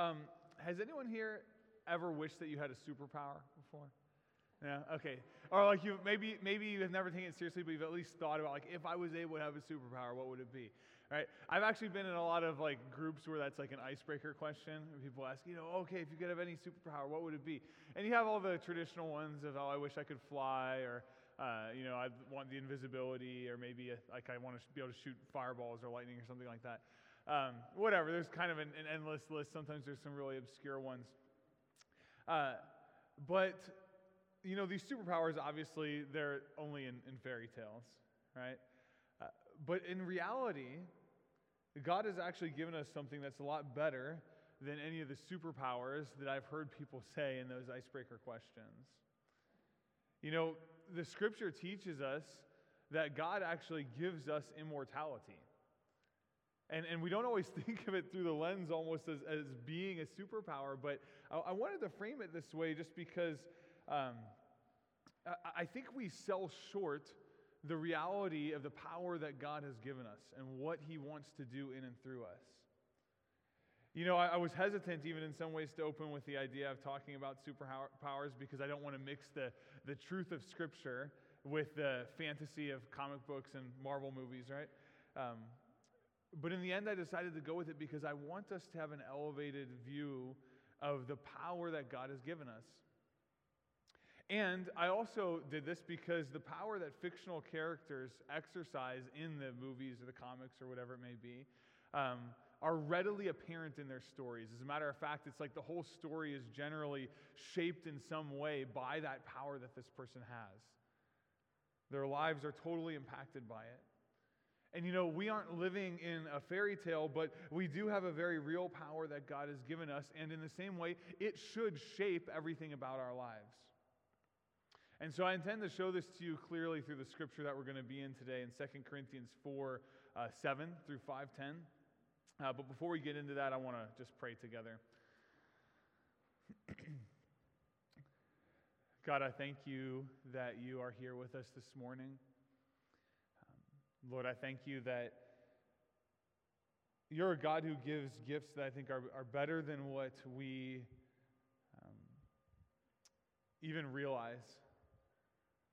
Um, has anyone here ever wished that you had a superpower before? Yeah. Okay. Or like you maybe maybe you have never taken it seriously, but you've at least thought about like if I was able to have a superpower, what would it be? Right. I've actually been in a lot of like groups where that's like an icebreaker question. People ask, you know, okay, if you could have any superpower, what would it be? And you have all the traditional ones of, oh, I wish I could fly, or uh, you know, I want the invisibility, or maybe a, like I want to be able to shoot fireballs or lightning or something like that. Um, whatever. There's kind of an, an, endless list. Sometimes there's some really obscure ones. Uh, but you know, these superpowers, obviously, they're only in, in fairy tales, right? Uh, but in reality, God has actually given us something that's a lot better than any of the superpowers that I've heard people say in those icebreaker questions. You know, the scripture teaches us that God actually gives us immortality. And, and we don't always think of it through the lens almost as, as being a superpower, but I, I wanted to frame it this way just because um, I think we sell short the reality of the power that God has given us and what He wants to do in and through us. You know, I, I, was hesitant even in some ways to open with the idea of talking about superpowers because I don't want to mix the, the truth of Scripture with the fantasy of comic books and Marvel movies, right? Um, but in the end, I decided to go with it because I want us to have an elevated view of the power that God has given us. And I also did this because the power that fictional characters exercise in the movies or the comics or whatever it may be um, are readily apparent in their stories. As a matter of fact, it's like the whole story is generally shaped in some way by that power that this person has. Their lives are totally impacted by it. And you know, we aren't living in a fairy tale, but we do have a very real power that God has given us. And in the same way, it should shape everything about our lives. And so I intend to show this to you clearly through the scripture that we're going to be in today in 2 Corinthians 4 uh, 7 through 510. Uh, but before we get into that, I want to just pray together. God, I thank you that you are here with us this morning. Lord, I thank you that you're a God who gives gifts that I think are, are better than what we um, even realize.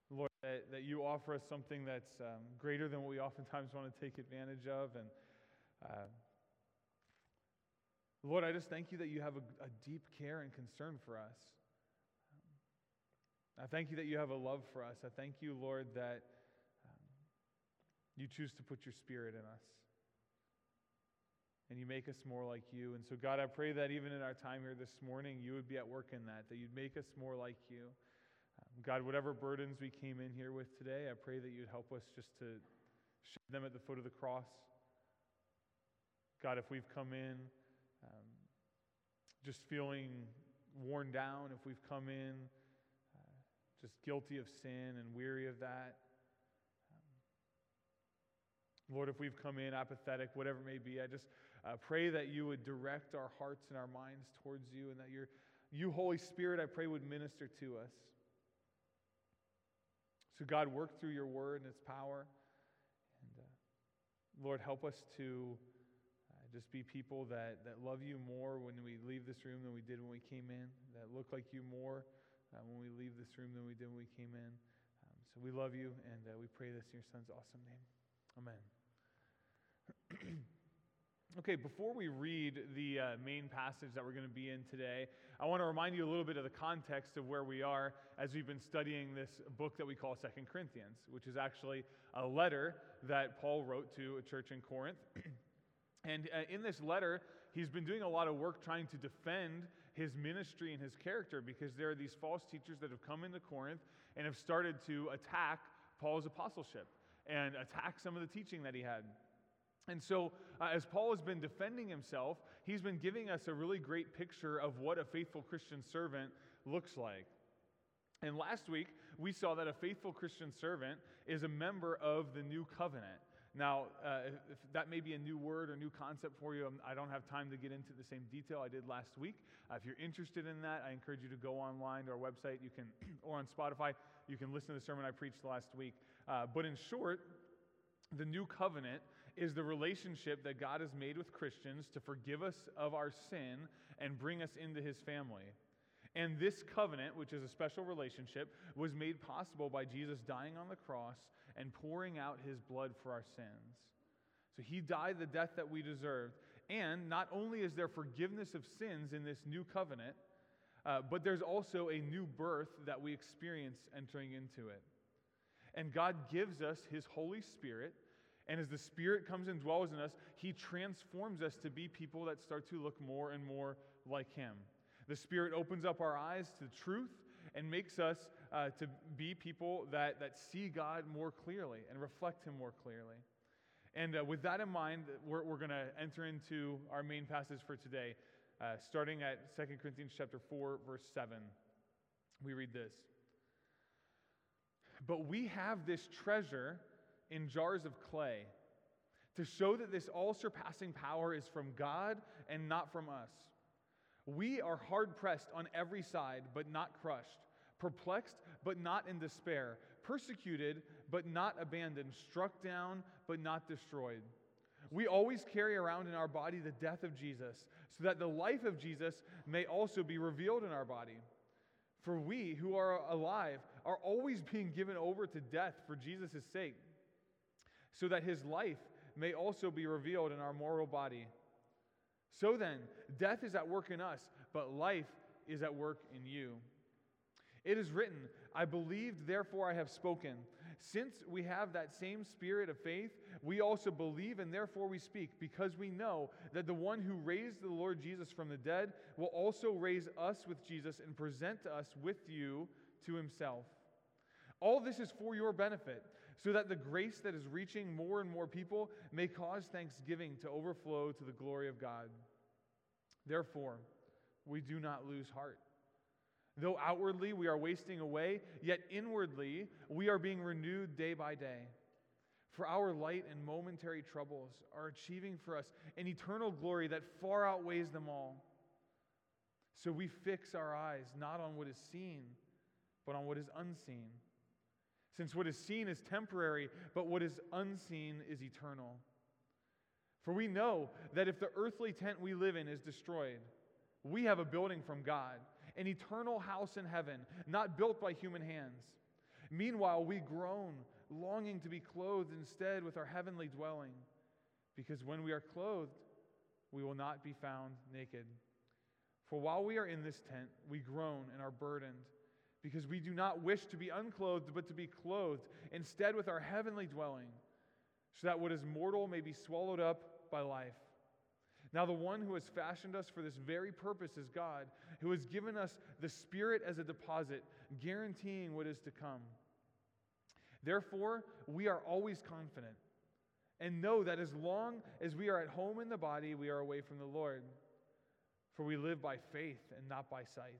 Lord, that, that you offer us something that's um, greater than what we oftentimes want to take advantage of. And uh, Lord, I just thank you that you have a, a deep care and concern for us. I thank you that you have a love for us. I thank you, Lord, that you choose to put your spirit in us. And you make us more like you. And so, God, I pray that even in our time here this morning, you would be at work in that, that you'd make us more like you. Um, God, whatever burdens we came in here with today, I pray that you'd help us just to shed them at the foot of the cross. God, if we've come in um, just feeling worn down, if we've come in uh, just guilty of sin and weary of that, Lord, if we've come in apathetic, whatever it may be, I just uh, pray that you would direct our hearts and our minds towards you and that your, you, Holy Spirit, I pray, would minister to us. So, God, work through your word and its power. And uh, Lord, help us to uh, just be people that, that love you more when we leave this room than we did when we came in, that look like you more uh, when we leave this room than we did when we came in. Um, so, we love you, and uh, we pray this in your son's awesome name. Amen. Okay, before we read the uh, main passage that we're going to be in today, I want to remind you a little bit of the context of where we are as we've been studying this book that we call Second Corinthians, which is actually a letter that Paul wrote to a church in Corinth. and uh, in this letter, he's been doing a lot of work trying to defend his ministry and his character because there are these false teachers that have come into Corinth and have started to attack Paul's apostleship and attack some of the teaching that he had. And so, uh, as Paul has been defending himself, he's been giving us a really great picture of what a faithful Christian servant looks like. And last week, we saw that a faithful Christian servant is a member of the new covenant. Now, uh, that may be a new word or new concept for you, um, I don't have time to get into the same detail I did last week. Uh, if you're interested in that, I encourage you to go online to our website, you can, or on Spotify, you can listen to the sermon I preached last week. Uh, but in short, the new covenant is the relationship that God has made with Christians to forgive us of our sin and bring us into his family. And this covenant, which is a special relationship, was made possible by Jesus dying on the cross and pouring out his blood for our sins. So he died the death that we deserved. And not only is there forgiveness of sins in this new covenant, uh, but there's also a new birth that we experience entering into it. And God gives us his Holy Spirit. And as the Spirit comes and dwells in us, he transforms us to be people that start to look more and more like him. The Spirit opens up our eyes to truth and makes us uh, to be people that, that see God more clearly and reflect Him more clearly. And uh, with that in mind, we're, we're going to enter into our main passage for today, uh, starting at 2 Corinthians chapter 4, verse 7. We read this. But we have this treasure in jars of clay to show that this all surpassing power is from God and not from us. We are hard pressed on every side, but not crushed, perplexed, but not in despair, persecuted, but not abandoned, struck down, but not destroyed. We always carry around in our body the death of Jesus, so that the life of Jesus may also be revealed in our body. For we who are alive are always being given over to death for Jesus' sake, so that his life may also be revealed in our mortal body. So then, death is at work in us, but life is at work in you. It is written, I believed, therefore I have spoken. Since we have that same spirit of faith, we also believe and therefore we speak, because we know that the one who raised the Lord Jesus from the dead will also raise us with Jesus and present us with you to himself. All this is for your benefit, so that the grace that is reaching more and more people may cause thanksgiving to overflow to the glory of God. Therefore, we do not lose heart. Though outwardly we are wasting away, yet inwardly we are being renewed day by day. For our light and momentary troubles are achieving for us an eternal glory that far outweighs them all. So we fix our eyes not on what is seen, but on what is unseen. Since what is seen is temporary, but what is unseen is eternal. For we know that if the earthly tent we live in is destroyed, we have a building from God, an eternal house in heaven, not built by human hands. Meanwhile, we groan, longing to be clothed instead with our heavenly dwelling, because when we are clothed, we will not be found naked. For while we are in this tent, we groan and are burdened, because we do not wish to be unclothed, but to be clothed instead with our heavenly dwelling, so that what is mortal may be swallowed up by life. Now, the one who has fashioned us for this very purpose is God, who has given us the Spirit as a deposit, guaranteeing what is to come. Therefore, we are always confident and know that as long as we are at home in the body, we are away from the Lord. For we live by faith and not by sight.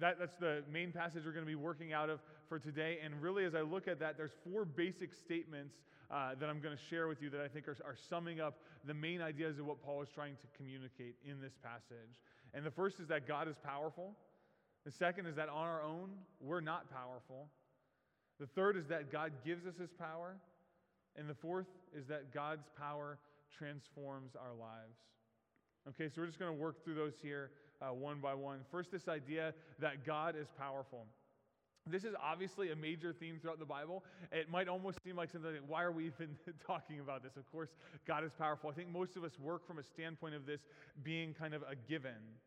that, that's the main passage we're going to be working out of for today. And really, as I look at that, there's four basic statements uh, that I'm going to share with you that I think are, are summing up the main ideas of what Paul is trying to communicate in this passage. And the first is that God is powerful. The second is that on our own, we're not powerful. The third is that God gives us his power. And the fourth is that God's power transforms our lives. Okay, so we're just going to work through those here uh, one by one. First, this idea that God is powerful. This is obviously a major theme throughout the Bible. It might almost seem like something like, why are we even talking about this? Of course, God is powerful. I think most of us work from a standpoint of this being kind of a given.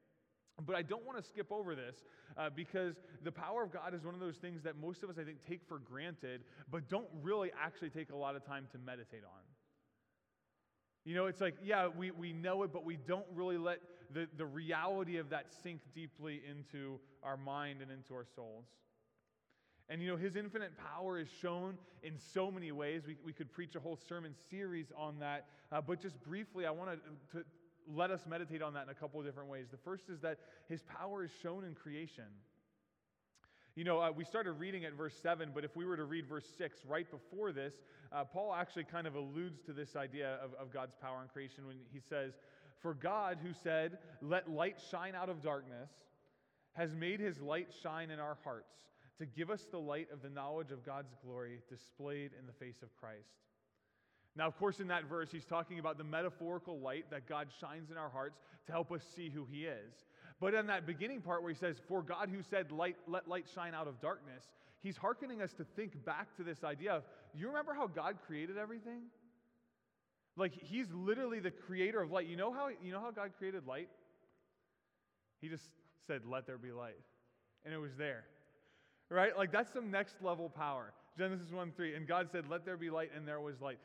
But I don't want to skip over this uh, because the power of God is one of those things that most of us, I think, take for granted, but don't really actually take a lot of time to meditate on. You know, it's like, yeah, we, we know it, but we don't really let the, the reality of that sink deeply into our mind and into our souls. And you know, his infinite power is shown in so many ways. We, we could preach a whole sermon series on that. Uh, but just briefly, I want to, let us meditate on that in a couple of different ways. The first is that his power is shown in creation. You know, uh, we started reading at verse 7, but if we were to read verse 6 right before this, uh, Paul actually kind of alludes to this idea of, of God's power in creation when he says, For God, who said, Let light shine out of darkness, has made his light shine in our hearts to give us the light of the knowledge of God's glory displayed in the face of Christ. Now, of course, in that verse, he's talking about the metaphorical light that God shines in our hearts to help us see who he is. But in that beginning part where he says, For God who said, light, Let light shine out of darkness, he's hearkening us to think back to this idea of, you remember how God created everything? Like he's literally the creator of light. You know how you know how God created light? He just said, Let there be light. And it was there. Right? Like that's some next level power. Genesis 1 3. And God said, Let there be light, and there was light.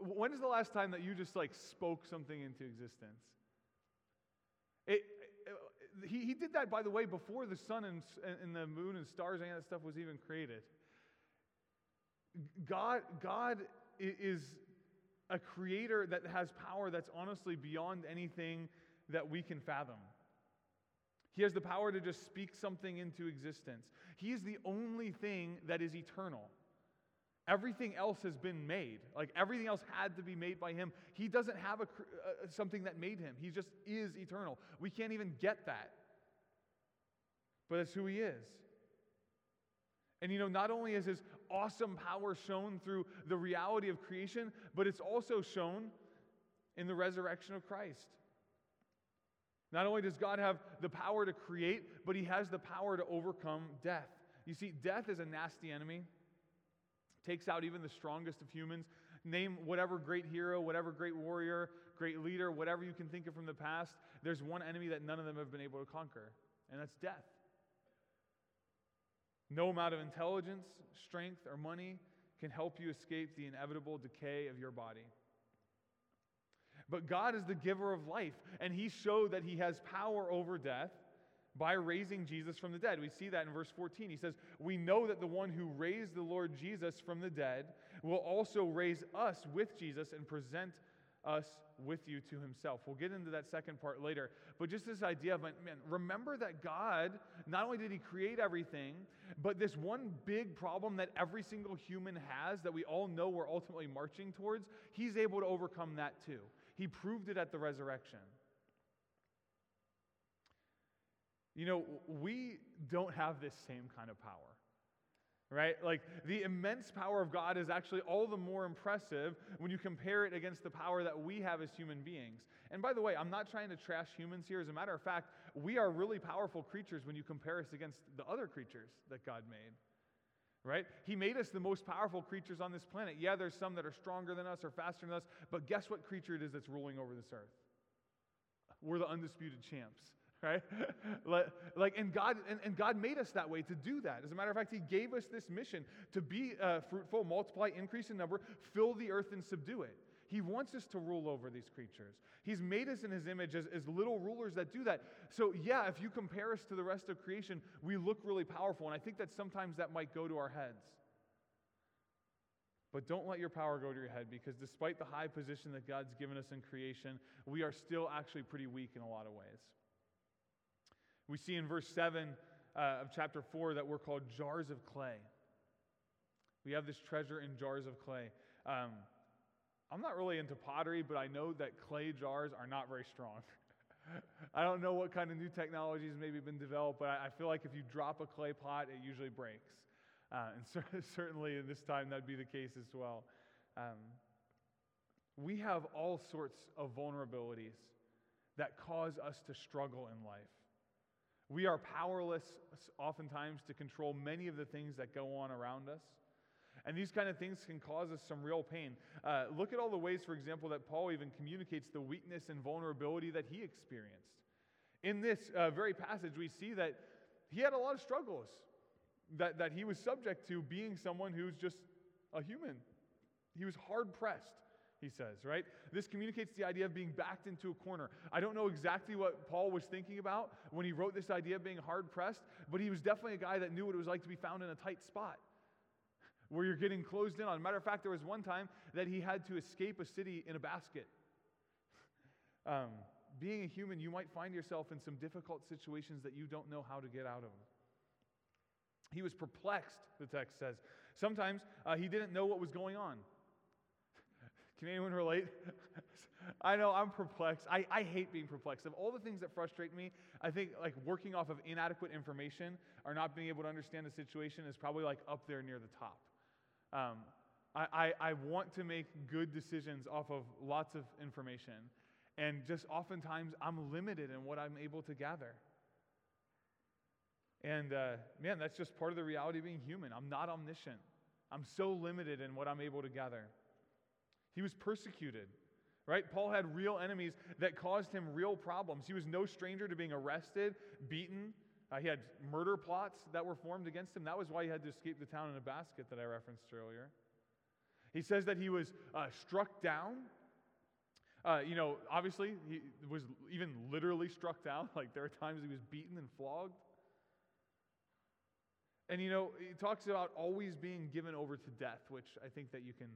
When is the last time that you just like spoke something into existence? It, he, he did that, by the way, before the sun and, and the moon and stars and that stuff was even created. God, God is a creator that has power that's honestly beyond anything that we can fathom. He has the power to just speak something into existence. He is the only thing that is eternal. Everything else has been made. Like everything else had to be made by him. He doesn't have a, uh, something that made him. He just is eternal. We can't even get that. But that's who he is. And you know, not only is his awesome power shown through the reality of creation, but it's also shown in the resurrection of Christ. Not only does God have the power to create, but he has the power to overcome death. You see, death is a nasty enemy takes out even the strongest of humans. Name whatever great hero, whatever great warrior, great leader, whatever you can think of from the past. There's one enemy that none of them have been able to conquer, and that's death. No amount of intelligence, strength, or money can help you escape the inevitable decay of your body. But God is the giver of life, and He showed that He has power over death by raising Jesus from the dead. We see that in verse 14. He says, We know that the one who raised the Lord Jesus from the dead will also raise us with Jesus and present us with you to himself. We'll get into that second part later. But just this idea of, man, remember that God, not only did he create everything, but this one big problem that every single human has that we all know we're ultimately marching towards, he's able to overcome that too. He proved it at the resurrection. You know, we don't have this same kind of power, right? Like the immense power of God is actually all the more impressive when you compare it against the power that we have as human beings. And by the way, I'm not trying to trash humans here. As a matter of fact, we are really powerful creatures when you compare us against the other creatures that God made. Right? He made us the most powerful creatures on this planet. Yeah, there's some that are stronger than us or faster than us, but guess what creature it is that's ruling over this earth? We're the undisputed champs right? like, and God, and, and, God made us that way to do that. As a matter of fact, He gave us this mission to be uh, fruitful, multiply, increase in number, fill the earth and subdue it. He wants us to rule over these creatures. He's made us in His image as, as little rulers that do that. So, yeah, if you compare us to the rest of creation, we look really powerful. And I think that sometimes that might go to our heads. But don't let your power go to your head because despite the high position that God's given us in creation, we are still actually pretty weak in a lot of ways. We see in verse 7 uh, of chapter 4 that we're called jars of clay. We have this treasure in jars of clay. Um, I'm not really into pottery, but I know that clay jars are not very strong. I don't know what kind of new technologies maybe been developed, but I, I feel like if you drop a clay pot, it usually breaks. Uh, and certainly in this time, that'd be the case as well. Um, we have all sorts of vulnerabilities that cause us to struggle in life. We are powerless oftentimes to control many of the things that go on around us. And these kind of things can cause us some real pain. Uh, look at all the ways, for example, that Paul even communicates the weakness and vulnerability that he experienced. In this uh, very passage, we see that he had a lot of struggles that, that he was subject to being someone who's just a human. He was hard pressed he says, right? This communicates the idea of being backed into a corner. I don't know exactly what Paul was thinking about when he wrote this idea of being hard pressed, but he was definitely a guy that knew what it was like to be found in a tight spot where you're getting closed in on. Matter of fact, there was one time that he had to escape a city in a basket. Um, being a human, you might find yourself in some difficult situations that you don't know how to get out of. He was perplexed, the text says. Sometimes uh, he didn't know what was going on. Can anyone relate? I know I'm perplexed. I, I hate being perplexed. Of all the things that frustrate me, I think like working off of inadequate information or not being able to understand a situation is probably like up there near the top. Um, I, I, I want to make good decisions off of lots of information. And just oftentimes I'm limited in what I'm able to gather. And uh, man, that's just part of the reality of being human. I'm not omniscient, I'm so limited in what I'm able to gather. He was persecuted, right? Paul had real enemies that caused him real problems. He was no stranger to being arrested, beaten. Uh, he had murder plots that were formed against him. That was why he had to escape the town in a basket that I referenced earlier. He says that he was uh, struck down. Uh, you know, obviously, he was even literally struck down. Like, there are times he was beaten and flogged. And, you know, he talks about always being given over to death, which I think that you can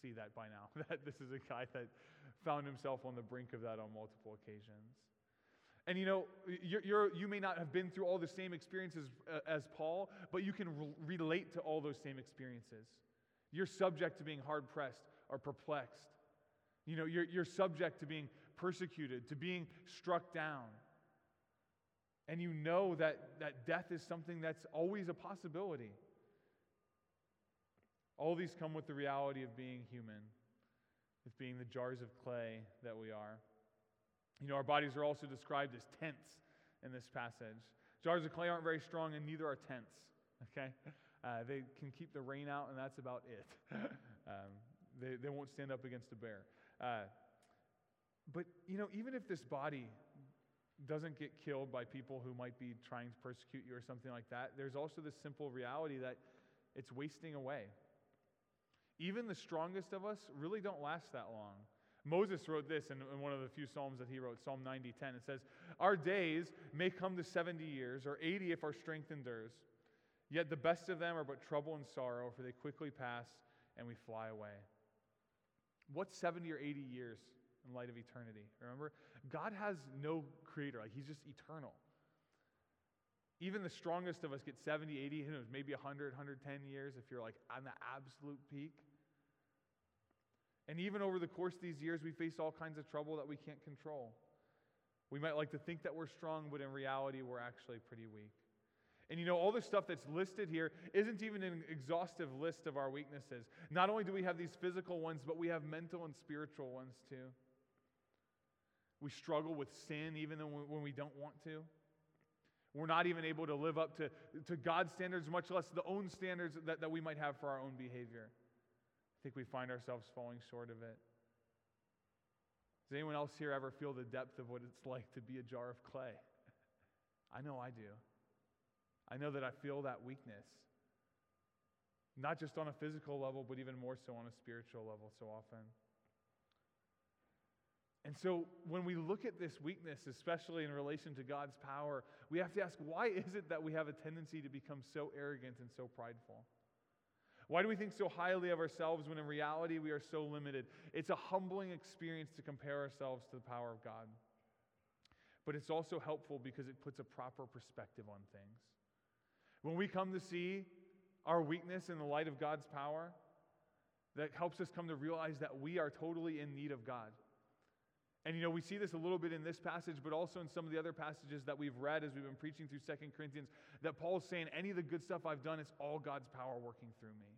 see that by now, that this is a guy that found himself on the brink of that on multiple occasions. And you know, you're, you're, you may not have been through all the same experiences uh, as Paul, but you can re- relate to all those same experiences. You're subject to being hard pressed or perplexed. You know, you're, you're subject to being persecuted, to being struck down. And you know that, that death is something that's always a possibility. All these come with the reality of being human, with being the jars of clay that we are. You know, our bodies are also described as tents in this passage. Jars of clay aren't very strong, and neither are tents, okay? Uh, they can keep the rain out, and that's about it. um, they, they won't stand up against a bear. Uh, but, you know, even if this body doesn't get killed by people who might be trying to persecute you or something like that, there's also this simple reality that it's wasting away. Even the strongest of us really don't last that long. Moses wrote this in, in, one of the few Psalms that he wrote, Psalm 90 10. It says, Our days may come to 70 years, or 80 if our strength endures. Yet the best of them are but trouble and sorrow, for they quickly pass and we fly away. What's 70 or 80 years in light of eternity? Remember? God has no creator, like, He's just eternal. Even the strongest of us get 70, 80, who knows, maybe 100, 110 years if you're like on the absolute peak. And even over the course of these years, we face all kinds of trouble that we can't control. We might like to think that we're strong, but in reality, we're actually pretty weak. And you know, all the stuff that's listed here isn't even an exhaustive list of our weaknesses. Not only do we have these physical ones, but we have mental and spiritual ones too. We struggle with sin even when we don't want to. We're not even able to live up to, to God's standards, much less the own standards that, that we might have for our own behavior. I think we find ourselves falling short of it. Does anyone else here ever feel the depth of what it's like to be a jar of clay? I know I do. I know that I feel that weakness. Not just on a physical level, but even more so on a spiritual level so often. And so when we look at this weakness, especially in relation to God's power, we have to ask why is it that we have a tendency to become so arrogant and so prideful? Why do we think so highly of ourselves when in reality we are so limited? It's a humbling experience to compare ourselves to the power of God. But it's also helpful because it puts a proper perspective on things. When we come to see our weakness in the light of God's power, that helps us come to realize that we are totally in need of God. And you know, we see this a little bit in this passage, but also in some of the other passages that we've read as we've been preaching through Second Corinthians, that Paul's saying, any of the good stuff I've done, it's all God's power working through me.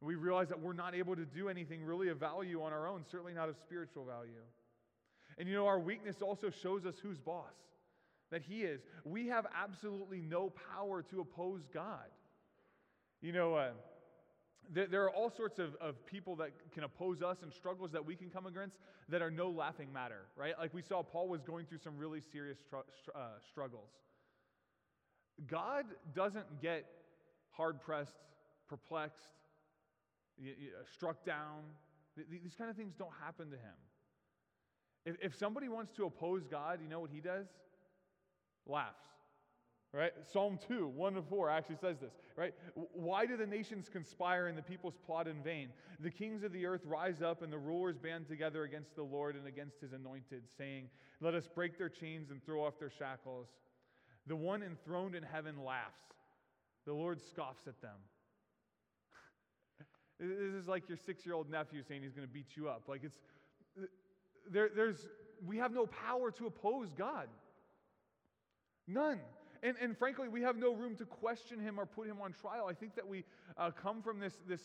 And we realize that we're not able to do anything really of value on our own, certainly not of spiritual value. And you know, our weakness also shows us who's boss, that He is. We have absolutely no power to oppose God. You know, uh, there are all sorts of, of people that can oppose us and struggles that we can come against that are no laughing matter, right? Like we saw, Paul was going through some really serious uh, struggles. God doesn't get hard pressed, perplexed, struck down. These kind of things don't happen to him. If, if somebody wants to oppose God, you know what he does? Laughs. Right? Psalm 2, 1 to 4 actually says this, right? Why do the nations conspire and the peoples plot in vain? The kings of the earth rise up and the rulers band together against the Lord and against his anointed, saying, Let us break their chains and throw off their shackles. The one enthroned in heaven laughs. the Lord scoffs at them. this is like your six year old nephew saying he's going to beat you up. Like it's, there, there's, we have no power to oppose God. None. And, and frankly, we have no room to question him or put him on trial. I think that we uh, come from this, this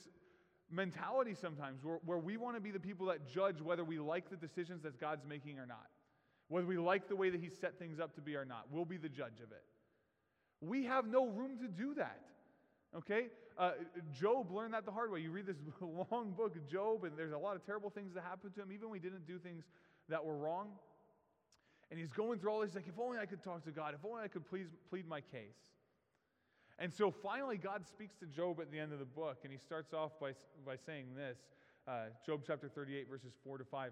mentality sometimes where, where we want to be the people that judge whether we like the decisions that God's making or not, whether we like the way that He set things up to be or not. We'll be the judge of it. We have no room to do that. Okay? Uh, Job learned that the hard way. You read this long book Job, and there's a lot of terrible things that happened to him, even when he didn't do things that were wrong. And he's going through all this, like, if only I could talk to God, if only I could please, plead my case. And so finally, God speaks to Job at the end of the book, and he starts off by, by saying this uh, Job chapter 38, verses 4 to 5.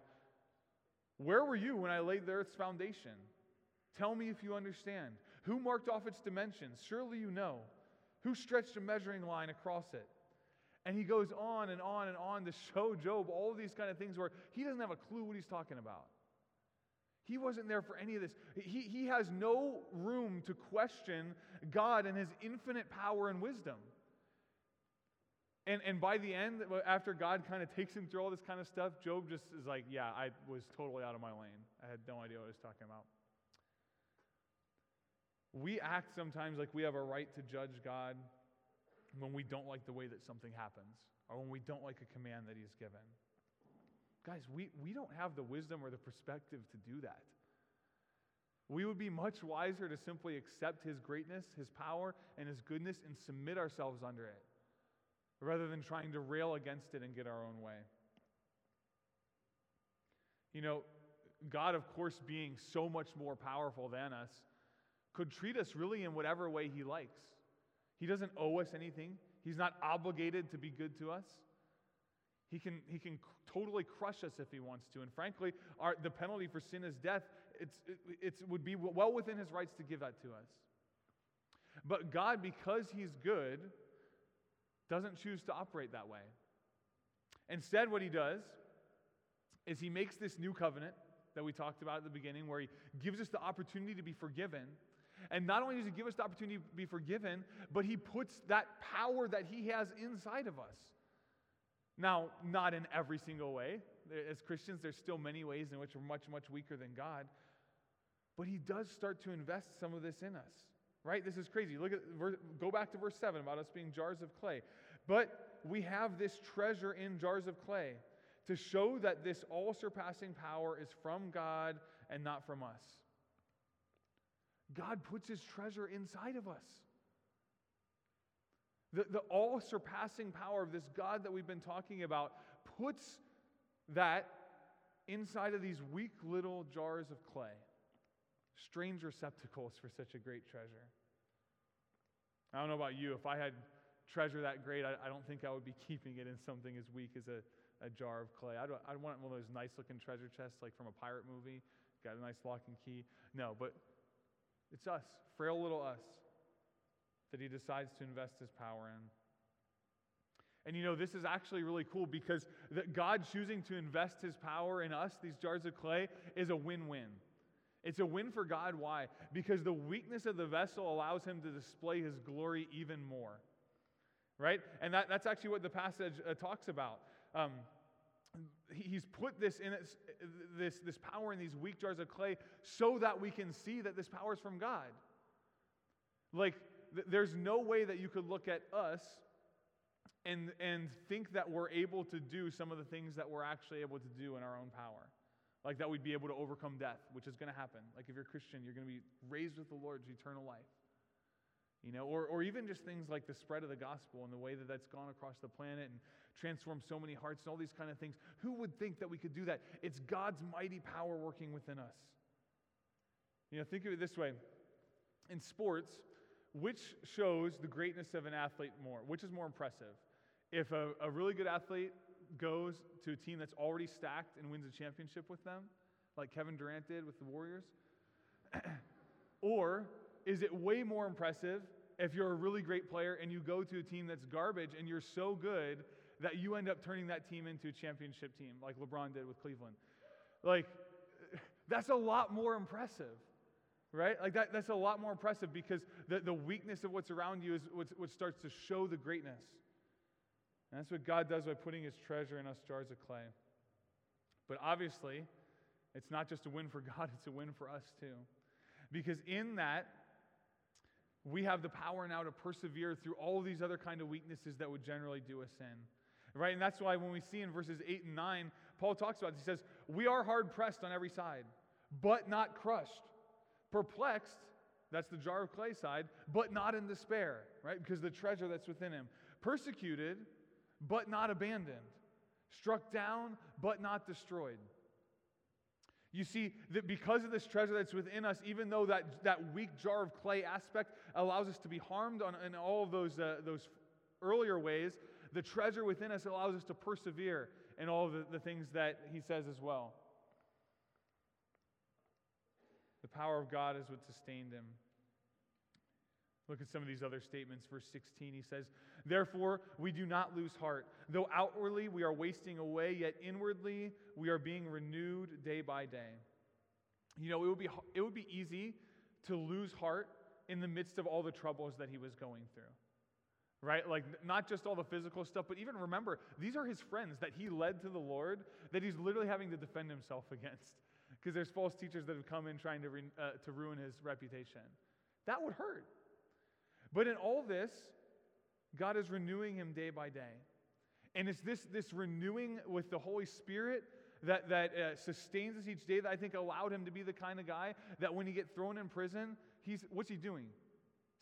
Where were you when I laid the earth's foundation? Tell me if you understand. Who marked off its dimensions? Surely you know. Who stretched a measuring line across it? And he goes on and on and on to show Job all these kind of things where he doesn't have a clue what he's talking about. He wasn't there for any of this. He, he has no room to question God and his infinite power and wisdom. And, and by the end, after God kind of takes him through all this kind of stuff, Job just is like, Yeah, I was totally out of my lane. I had no idea what I was talking about. We act sometimes like we have a right to judge God when we don't like the way that something happens or when we don't like a command that He's given. Guys, we, we don't have the wisdom or the perspective to do that. We would be much wiser to simply accept His greatness, His power, and His goodness and submit ourselves under it rather than trying to rail against it and get our own way. You know, God, of course, being so much more powerful than us, could treat us really in whatever way He likes. He doesn't owe us anything, He's not obligated to be good to us. He can, he can totally crush us if he wants to. And frankly, our, the penalty for sin is death. It's, it would be well within his rights to give that to us. But God, because he's good, doesn't choose to operate that way. Instead, what he does is he makes this new covenant that we talked about at the beginning, where he gives us the opportunity to be forgiven. And not only does he give us the opportunity to be forgiven, but he puts that power that he has inside of us. Now, not in every single way. As Christians, there's still many ways in which we're much, much weaker than God. But he does start to invest some of this in us, right? This is crazy. Look at go back to verse 7 about us being jars of clay. But we have this treasure in jars of clay to show that this all surpassing power is from God and not from us. God puts his treasure inside of us. The, the all surpassing power of this God that we've been talking about puts that inside of these weak little jars of clay. Strange receptacles for such a great treasure. I don't know about you. If I had treasure that great, I, I don't think I would be keeping it in something as weak as a, a jar of clay. I'd, I'd want one of those nice looking treasure chests, like from a pirate movie, got a nice lock and key. No, but it's us, frail little us that he decides to invest his power in. And you know, this is actually really cool because that God choosing to invest his power in us, these jars of clay, is a win win. It's a win for God. Why? Because the weakness of the vessel allows him to display his glory even more. Right? And that, that's actually what the passage uh, talks about. Um, he's put this in this, this power in these weak jars of clay so that we can see that this power is from God. Like, there's no way that you could look at us and, and think that we're able to do some of the things that we're actually able to do in our own power. Like that we'd be able to overcome death, which is going to happen. Like if you're a Christian, you're going to be raised with the Lord to eternal life. You know, or, or even just things like the spread of the gospel and the way that that's gone across the planet and transformed so many hearts and all these kind of things. Who would think that we could do that? It's God's mighty power working within us. You know, think of it this way. In sports, which shows the greatness of an athlete more? Which is more impressive? If a, a really good athlete goes to a team that's already stacked and wins a championship with them, like Kevin Durant did with the Warriors? or is it way more impressive if you're a really great player and you go to a team that's garbage and you're so good that you end up turning that team into a championship team, like LeBron did with Cleveland? Like, that's a lot more impressive. Right? Like that, that's a lot more impressive because the, the weakness of what's around you is what, starts to show the greatness. And that's what God does by putting his treasure in us jars of clay. But obviously, it's not just a win for God, it's a win for us too. Because in that, we have the power now to persevere through all these other kind of weaknesses that would generally do us in. Right? And that's why when we see in verses 8 and 9, Paul talks about this. He says, We are hard pressed on every side, but not crushed. Perplexed, that's the jar of clay side, but not in despair, right? Because the treasure that's within him. Persecuted, but not abandoned. Struck down, but not destroyed. You see that because of this treasure that's within us, even though that, that weak jar of clay aspect allows us to be harmed on, in all of those, uh, those earlier ways, the treasure within us allows us to persevere in all the, the things that he says as well. The power of God is what sustained him. Look at some of these other statements. Verse 16, he says, Therefore, we do not lose heart. Though outwardly we are wasting away, yet inwardly we are being renewed day by day. You know, it would be, it would be easy to lose heart in the midst of all the troubles that he was going through. Right? Like, not just all the physical stuff, but even remember, these are his friends that he led to the Lord that he's literally having to defend himself against because there's false teachers that have come in trying to, re, uh, to ruin his reputation. That would hurt. But in all this, God is renewing him day by day. And it's this, this renewing with the Holy Spirit that, that uh, sustains us each day that I think allowed him to be the kind of guy that when he get thrown in prison, he's, what's he doing?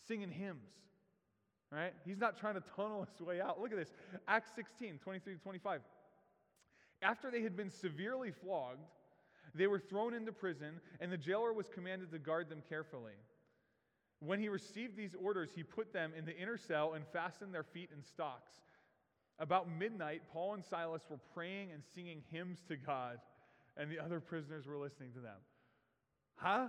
Singing hymns, right? He's not trying to tunnel his way out. Look at this Acts 16, 23 to 25. After they had been severely flogged, they were thrown into prison, and the jailer was commanded to guard them carefully. When he received these orders, he put them in the inner cell and fastened their feet in stocks. About midnight, Paul and Silas were praying and singing hymns to God, and the other prisoners were listening to them. Huh?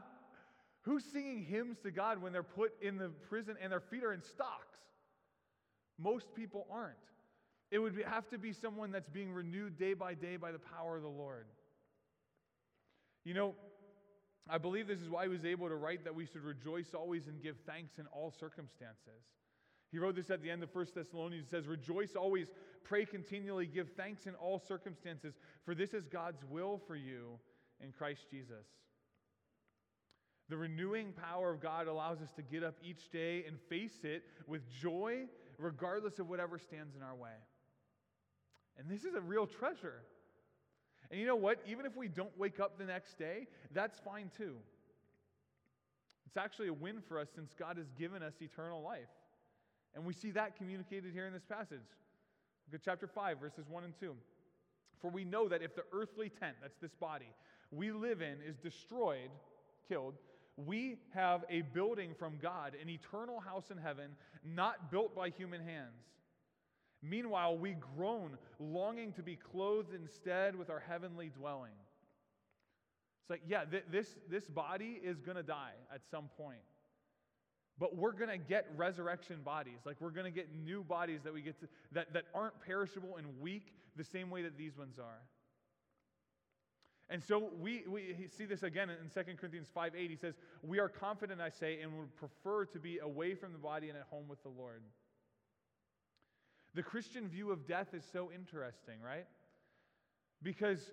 Who's singing hymns to God when they're put in the prison and their feet are in stocks? Most people aren't. It would have to be someone that's being renewed day by day by the power of the Lord. You know, I believe this is why he was able to write that we should rejoice always and give thanks in all circumstances. He wrote this at the end of 1 Thessalonians. He says, Rejoice always, pray continually, give thanks in all circumstances, for this is God's will for you in Christ Jesus. The renewing power of God allows us to get up each day and face it with joy, regardless of whatever stands in our way. And this is a real treasure. And you know what? Even if we don't wake up the next day, that's fine too. It's actually a win for us since God has given us eternal life. And we see that communicated here in this passage. Look at chapter 5, verses 1 and 2. For we know that if the earthly tent, that's this body, we live in is destroyed, killed, we have a building from God, an eternal house in heaven, not built by human hands. Meanwhile, we groan, longing to be clothed instead with our heavenly dwelling. It's like, yeah, th- this, this body is going to die at some point. But we're going to get resurrection bodies. Like we're going to get new bodies that we get to, that, that aren't perishable and weak the same way that these ones are. And so we, we see this again in 2 Corinthians 5 8. He says, We are confident, I say, and would prefer to be away from the body and at home with the Lord. The Christian view of death is so interesting, right? Because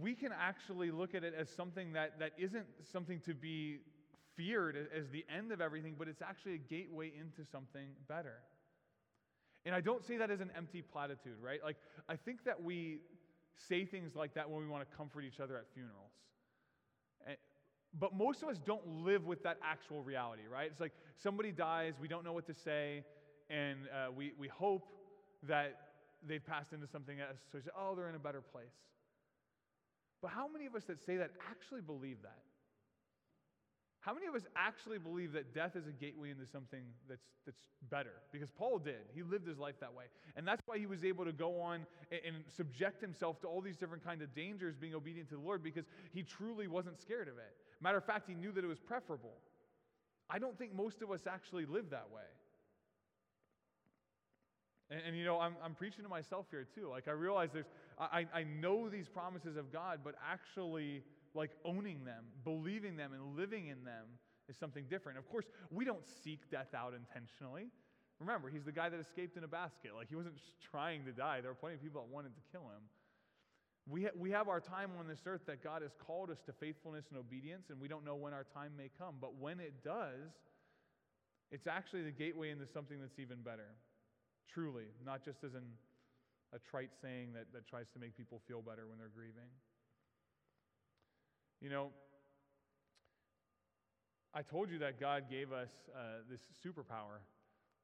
we can actually look at it as something that, that isn't something to be feared as the end of everything, but it's actually a gateway into something better. And I don't say that as an empty platitude, right? Like, I think that we say things like that when we want to comfort each other at funerals. And, but most of us don't live with that actual reality, right? It's like somebody dies, we don't know what to say, and uh, we, we hope that they've passed into something else. So we say, oh, they're in a better place. But how many of us that say that actually believe that? How many of us actually believe that death is a gateway into something that's, that's better? Because Paul did. He lived his life that way. And that's why he was able to go on and, and subject himself to all these different kind of dangers being obedient to the Lord because he truly wasn't scared of it. Matter of fact, he knew that it was preferable. I don't think most of us actually live that way. And, and, you know, I'm, I'm preaching to myself here too. Like, I realize there's, I, I know these promises of God, but actually like owning them, believing them, and living in them is something different. Of course, we don't seek death out intentionally. Remember, he's the guy that escaped in a basket. Like, he wasn't trying to die. There were plenty of people that wanted to kill him. We, ha- we have our time on this earth that God has called us to faithfulness and obedience, and we don't know when our time may come. But when it does, it's actually the gateway into something that's even better. Truly, not just as an, a trite saying that, that tries to make people feel better when they're grieving. You know, I told you that God gave us uh, this superpower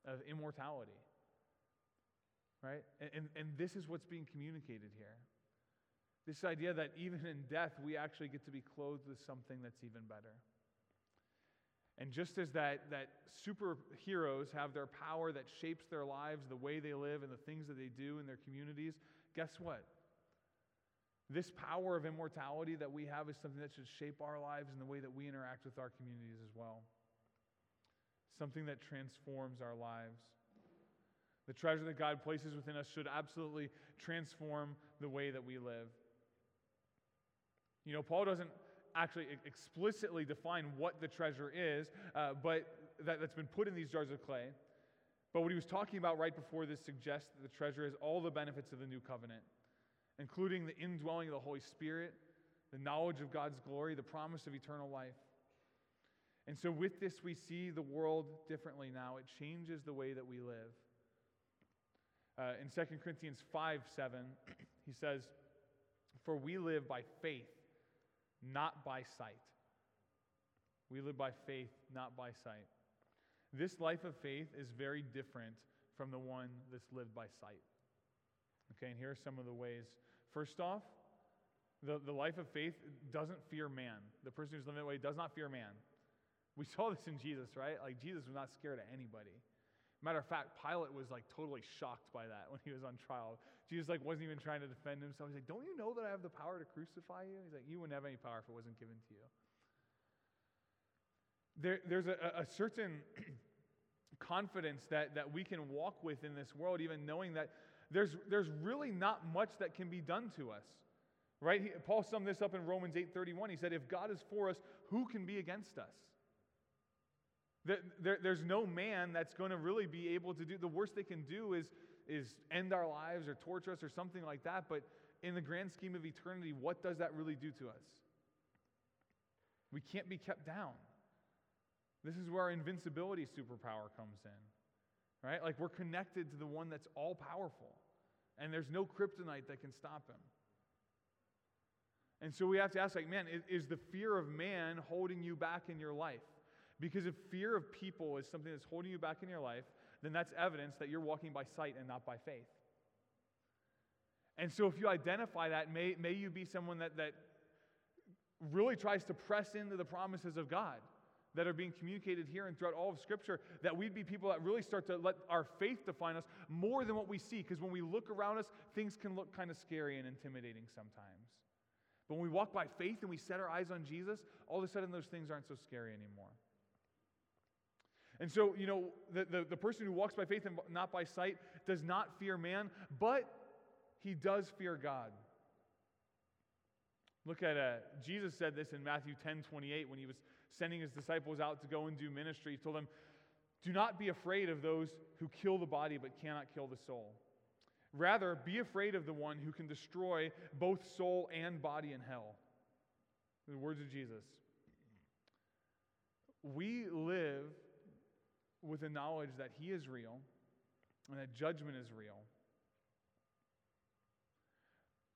of immortality. Right? And, and, and this is what's being communicated here. This idea that even in death, we actually get to be clothed with something that's even better. And just as that, that superheroes have their power that shapes their lives, the way they live, and the things that they do in their communities, guess what? This power of immortality that we have is something that should shape our lives and the way that we interact with our communities as well. Something that transforms our lives. The treasure that God places within us should absolutely transform the way that we live. You know, Paul doesn't actually explicitly define what the treasure is, uh, but that, that's been put in these jars of clay. But what he was talking about right before this suggests that the treasure is all the benefits of the new covenant including the indwelling of the Holy Spirit, the knowledge of God's glory, the promise of eternal life. And so, with this, we see the world differently now. It changes the way that we live. Uh, in 2 Corinthians 5 7, he says, For we live by faith, not by sight. We live by faith, not by sight. This life of faith is very different from the one that's lived by sight. Okay, and here are some of the ways First off, the, the life of faith doesn't fear man. The person who's living that way does not fear man. We saw this in Jesus, right? Like Jesus was not scared of anybody. Matter of fact, Pilate was like totally shocked by that when he was on trial. Jesus like wasn't even trying to defend himself. He's like, "Don't you know that I have the power to crucify you?" He's like, "You wouldn't have any power if it wasn't given to you." There, there's a, a certain confidence that, that we can walk with in this world, even knowing that there's, there's really not much that can be done to us. Right? He, Paul summed this up in Romans 8:31. He said, "If God is for us, who can be against us?" There, there, there's no man that's going to really be able to do. The worst they can do is, is end our lives or torture us or something like that. But in the grand scheme of eternity, what does that really do to us? We can't be kept down. This is where our invincibility superpower comes in right? Like we're connected to the one that's all powerful, and there's no kryptonite that can stop him. And so we have to ask, like, man, is, is, the fear of man holding you back in your life? Because if fear of people is something that's holding you back in your life, then that's evidence that you're walking by sight and not by faith. And so if you identify that, may, may you be someone that, that really tries to press into the promises of God that are being communicated here and throughout all of Scripture, that we'd be people that really start to let our faith define us more than what we see. Because when we look around us, things can look kind of scary and intimidating sometimes. But when we walk by faith and we set our eyes on Jesus, all of a sudden those things aren't so scary anymore. And so, you know, the, the, the person who walks by faith and not by sight does not fear man, but he does fear God. Look at uh, Jesus said this in Matthew 10 28 when he was sending his disciples out to go and do ministry. He told them, Do not be afraid of those who kill the body but cannot kill the soul. Rather, be afraid of the one who can destroy both soul and body in hell. The words of Jesus. We live with the knowledge that He is real and that judgment is real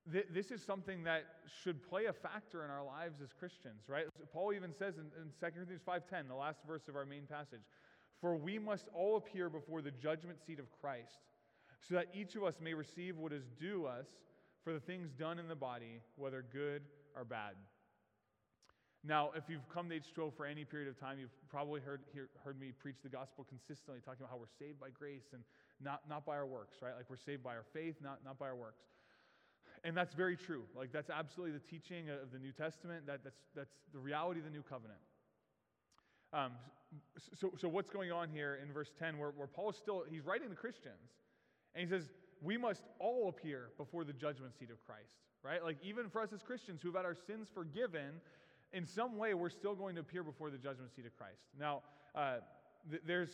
this is something that should play a factor in our lives as Christians, right? Paul even says in, in 2 Corinthians 5.10, the last verse of our main passage, For we must all appear before the judgment seat of Christ, so that each of us may receive what is due us for the things done in the body, whether good or bad. Now, if you've come to H2O for any period of time, you've probably heard, hear, heard me preach the gospel consistently, talking about how we're saved by grace and not, not by our works, right? Like we're saved by our faith, not, not by our works. And that's very true. Like, that's absolutely the teaching of the New Testament. That, that's, that's the reality of the new covenant. Um, so, so, what's going on here in verse 10 where, where Paul is still, he's writing to Christians. And he says, we must all appear before the judgment seat of Christ, right? Like, even for us as Christians who've had our sins forgiven, in some way, we're still going to appear before the judgment seat of Christ. Now, uh, th- there's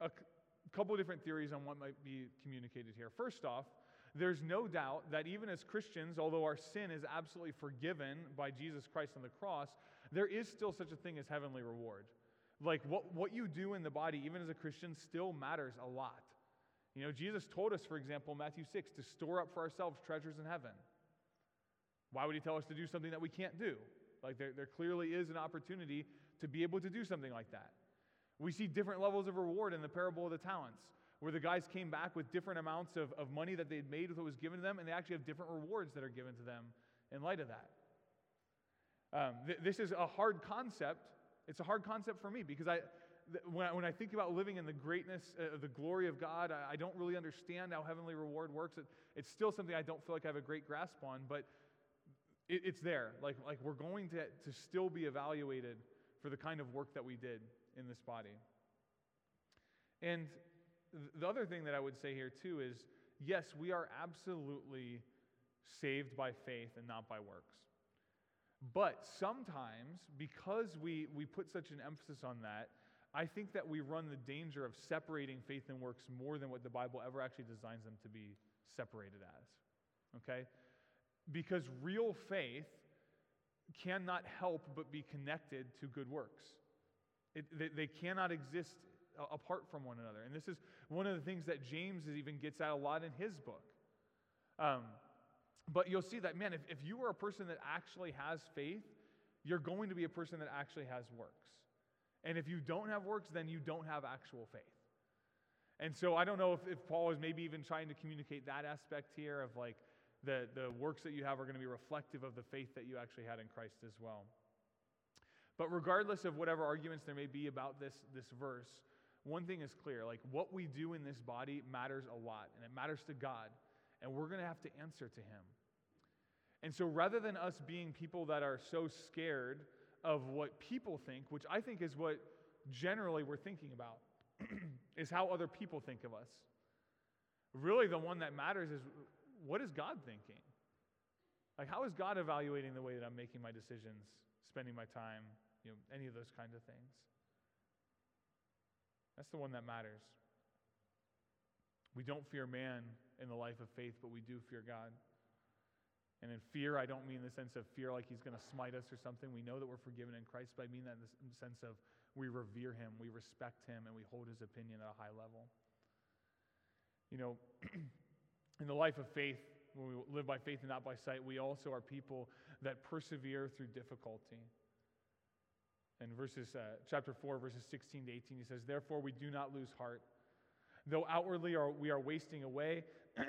a c- couple different theories on what might be communicated here. First off, there's no doubt that even as Christians, although our sin is absolutely forgiven by Jesus Christ on the cross, there is still such a thing as heavenly reward. Like what, what you do in the body, even as a Christian, still matters a lot. You know, Jesus told us, for example, Matthew 6, to store up for ourselves treasures in heaven. Why would he tell us to do something that we can't do? Like there, there clearly is an opportunity to be able to do something like that. We see different levels of reward in the parable of the talents, where the guys came back with different amounts of, of money that they'd made with what was given to them, and they actually have different rewards that are given to them in light of that. Um, th- this is a hard concept. It's a hard concept for me because I, th- when, I, when I think about living in the greatness, uh, the glory of God, I, I, don't really understand how heavenly reward works. It, it's still something I don't feel like I have a great grasp on, but it, it's there. Like, like we're going to, to still be evaluated for the kind of work that we did in this body. And the other thing that I would say here too is yes, we are absolutely saved by faith and not by works. But sometimes, because we, we put such an emphasis on that, I think that we run the danger of separating faith and works more than what the Bible ever actually designs them to be separated as. Okay? Because real faith cannot help but be connected to good works. It, they, they, cannot exist apart from one another. And this is one of the things that James even gets at a lot in his book. Um, but you'll see that, man, if, if you are a person that actually has faith, you're going to be a person that actually has works. And if you don't have works, then you don't have actual faith. And so I don't know if, if Paul is maybe even trying to communicate that aspect here of like, the, the works that you have are going to be reflective of the faith that you actually had in Christ as well. But regardless of whatever arguments there may be about this, this verse, one thing is clear like what we do in this body matters a lot, and it matters to God, and we're going to have to answer to Him. And so rather than us being people that are so scared of what people think, which I think is what generally we're thinking about, is how other people think of us. Really, the one that matters is what is God thinking? Like, how is God evaluating the way that I'm making my decisions, spending my time, you know, any of those kinds of things? That's the one that matters. We don't fear man in the life of faith, but we do fear God. And in fear, I don't mean the sense of fear like he's going to smite us or something. We know that we're forgiven in Christ, but I mean that in the sense of we revere him, we respect him, and we hold his opinion at a high level. You know, in the life of faith, when we live by faith and not by sight, we also are people that persevere through difficulty. In verses, uh, chapter 4, verses 16 to 18, he says, Therefore we do not lose heart. Though outwardly are, we are wasting away,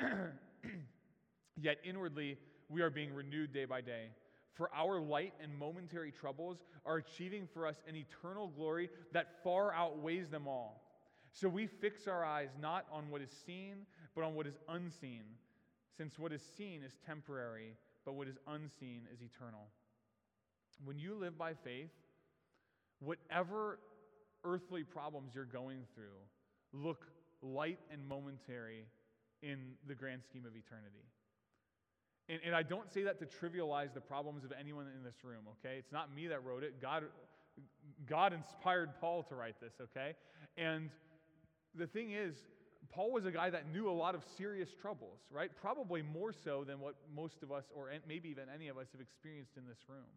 yet inwardly we are being renewed day by day. For our light and momentary troubles are achieving for us an eternal glory that far outweighs them all. So we fix our eyes not on what is seen, but on what is unseen, since what is seen is temporary, but what is unseen is eternal. When you live by faith, whatever earthly problems you're going through look light and momentary in the grand scheme of eternity. And, and, I don't say that to trivialize the problems of anyone in this room, okay? It's not me that wrote it. God, God inspired Paul to write this, okay? And the thing is, Paul was a guy that knew a lot of serious troubles, right? Probably more so than what most of us, or maybe even any of us, have experienced in this room.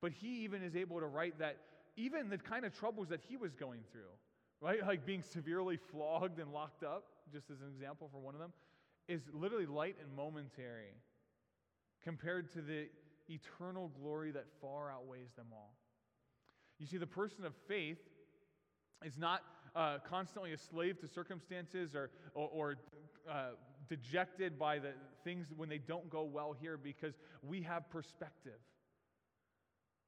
But he even is able to write that even the kind of troubles that he was going through, right? Like being severely flogged and locked up, just as an example for one of them, is literally light and momentary compared to the eternal glory that far outweighs them all. You see, the person of faith is not uh, constantly a slave to circumstances or, or, or uh, dejected by the things when they don't go well here because we have perspective.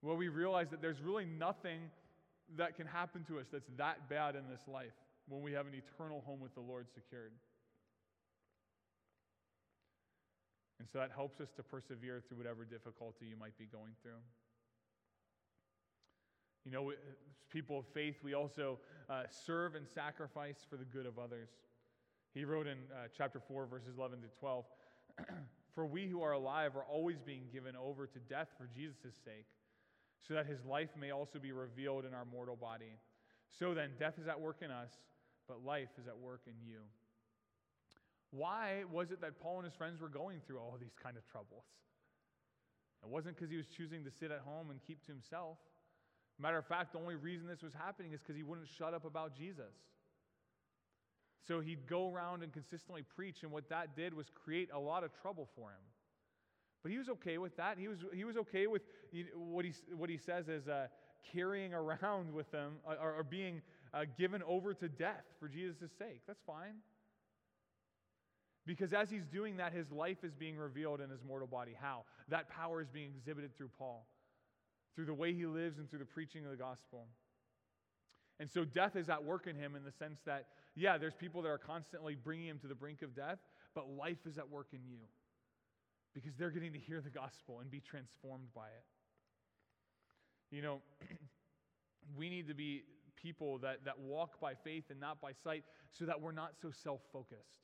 Well, we realize that there's really nothing that can happen to us that's that bad in this life when we have an eternal home with the Lord secured. And so that helps us to persevere through whatever difficulty you might be going through. You know, people of faith, we also uh, serve and sacrifice for the good of others. He wrote in uh, chapter 4, verses 11 to 12 For we who are alive are always being given over to death for Jesus' sake, so that his life may also be revealed in our mortal body. So then, death is at work in us, but life is at work in you. Why was it that Paul and his friends were going through all these kind of troubles? It wasn't because he was choosing to sit at home and keep to himself. Matter of fact, the only reason this was happening is because he wouldn't shut up about Jesus. So he'd go around and consistently preach, and what that did was create a lot of trouble for him. But he was okay with that. He was, he was okay with what, he, what he says as uh, carrying around with them uh, or, or, being uh, given over to death for Jesus' sake. That's fine. Because as he's doing that, his life is being revealed in his mortal body. How? That power is being exhibited through Paul, through the way he lives and through the preaching of the gospel. And so death is at work in him in the sense that, yeah, there's people that are constantly bringing him to the brink of death, but life is at work in you because they're getting to hear the gospel and be transformed by it. You know, we need to be people that, that walk by faith and not by sight so that we're not so self focused.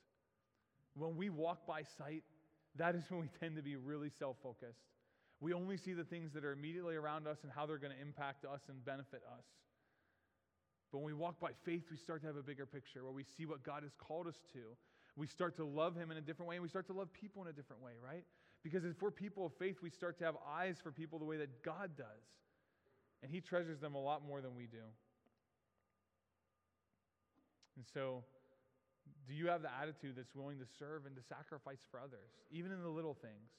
When we walk by sight, that is when we tend to be really self focused. We only see the things that are immediately around us and how they're going to impact us and benefit us. But when we walk by faith, we start to have a bigger picture where we see what God has called us to. We start to love Him in a different way, and we start to love people in a different way, right? Because if we're people of faith, we start to have eyes for people the way that God does. And He treasures them a lot more than we do. And so, do you have the attitude that's willing to serve and to sacrifice for others, even in the little things?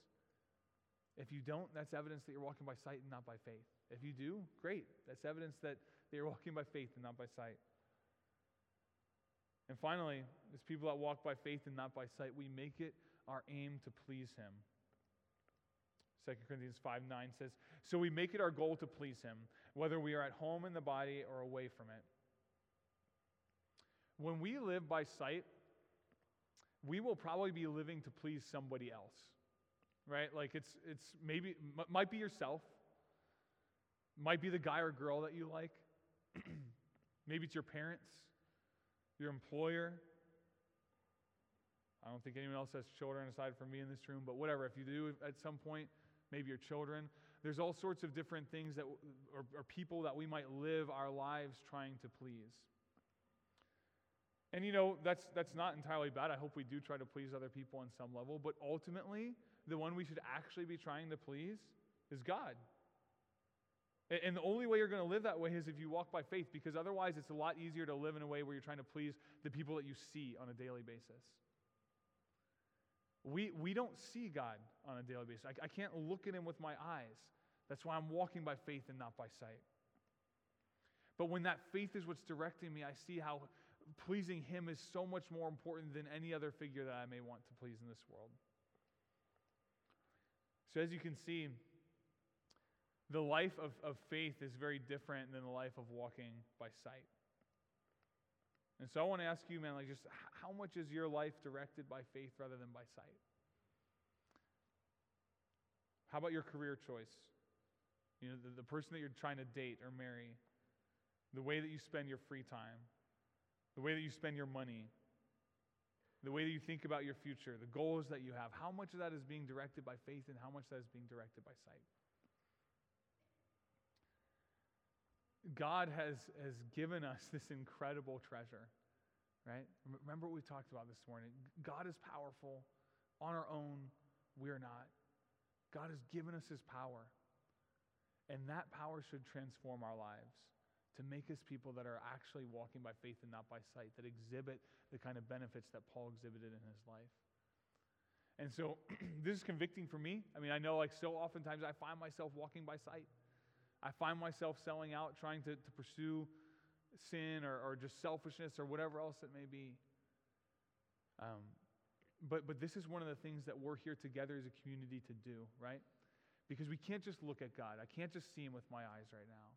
If you don't, that's evidence that you're walking by sight and not by faith. If you do, great. That's evidence that that you're walking by faith and not by sight. And finally, as people that walk by faith and not by sight, we make it our aim to please Him. 2 Corinthians 5 9 says, So we make it our goal to please Him, whether we are at home in the body or away from it. When we live by sight, we will probably be living to please somebody else, right? Like it's, it's maybe, might be yourself, might be the guy or girl that you like, Maybe it's your parents, your employer. I don't think anyone else has children aside from me in this room, but whatever. If you do at some point, maybe your children. There's all sorts of different things that, or, or people that we might live our lives trying to please. And you know, that's, that's not entirely bad. I hope we do try to please other people on some level, but ultimately, the one we should actually be trying to please is God. And the only way you're going to live that way is if you walk by faith, because otherwise it's a lot easier to live in a way where you're trying to please the people that you see on a daily basis. We, we don't see God on a daily basis. I, I can't look at Him with my eyes. That's why I'm walking by faith and not by sight. But when that faith is what's directing me, I see how pleasing Him is so much more important than any other figure that I may want to please in this world. So, as you can see, the life of, of faith is very different than the life of walking by sight. And so I want to ask you, man, like just how much is your life directed by faith rather than by sight? How about your career choice? You know, the, the person that you're trying to date or marry, the way that you spend your free time, the way that you spend your money, the way that you think about your future, the goals that you have, how much of that is being directed by faith and how much that is being directed by sight? God has, has given us this incredible treasure, right? Remember what we talked about this morning. God is powerful. On our own, we are not. God has given us his power. And that power should transform our lives to make us people that are actually walking by faith and not by sight, that exhibit the kind of benefits that Paul exhibited in his life. And so this is convicting for me. I mean, I know like so oftentimes I find myself walking by sight. I find myself selling out, trying to, to pursue sin or, or just selfishness or whatever else it may be. Um, but, but this is one of the things that we're here together as a community to do, right? Because we can't just look at God. I can't just see Him with my eyes right now.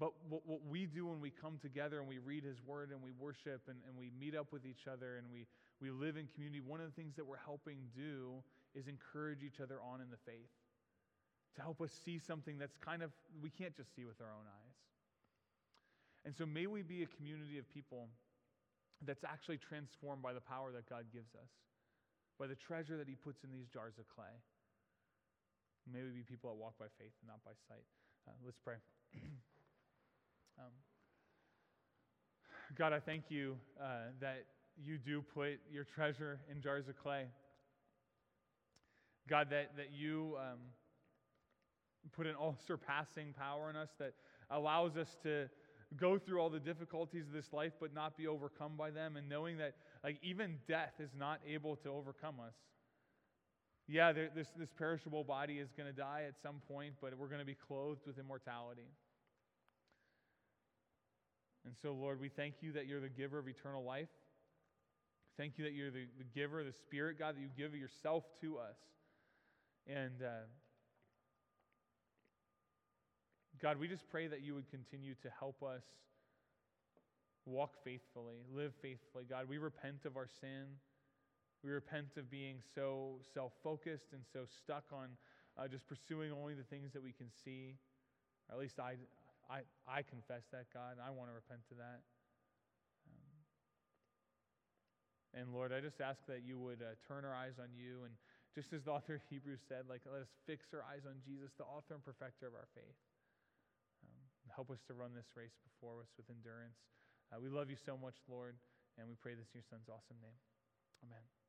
But what, what we do when we come together and we read His Word and we worship and, and we meet up with each other and we, we live in community, one of the things that we're helping do is encourage each other on in the faith to help us see something that's kind of, we can't just see with our own eyes. And so may we be a community of people that's actually transformed by the power that God gives us, by the treasure that He puts in these jars of clay. May we be people that walk by faith and not by sight. Uh, let's pray. um, God, I thank you uh, that you do put your treasure in jars of clay. God, that, that you um, put an all surpassing power in us that allows us to go through all the difficulties of this life but not be overcome by them and knowing that like even death is not able to overcome us yeah this, this perishable body is going to die at some point but we're going to be clothed with immortality and so lord we thank you that you're the giver of eternal life thank you that you're the, the giver the spirit god that you give yourself to us and uh, God, we just pray that you would continue to help us walk faithfully, live faithfully. God, we repent of our sin. We repent of being so self focused and so stuck on uh, just pursuing only the things that we can see. Or at least I, I, I confess that, God, and I want to repent to that. Um, and Lord, I just ask that you would uh, turn our eyes on you. And just as the author of Hebrews said, like, let us fix our eyes on Jesus, the author and perfecter of our faith. Help us to run this race before us with endurance. Uh, we love you so much, Lord, and we pray this in your Son's awesome name. Amen.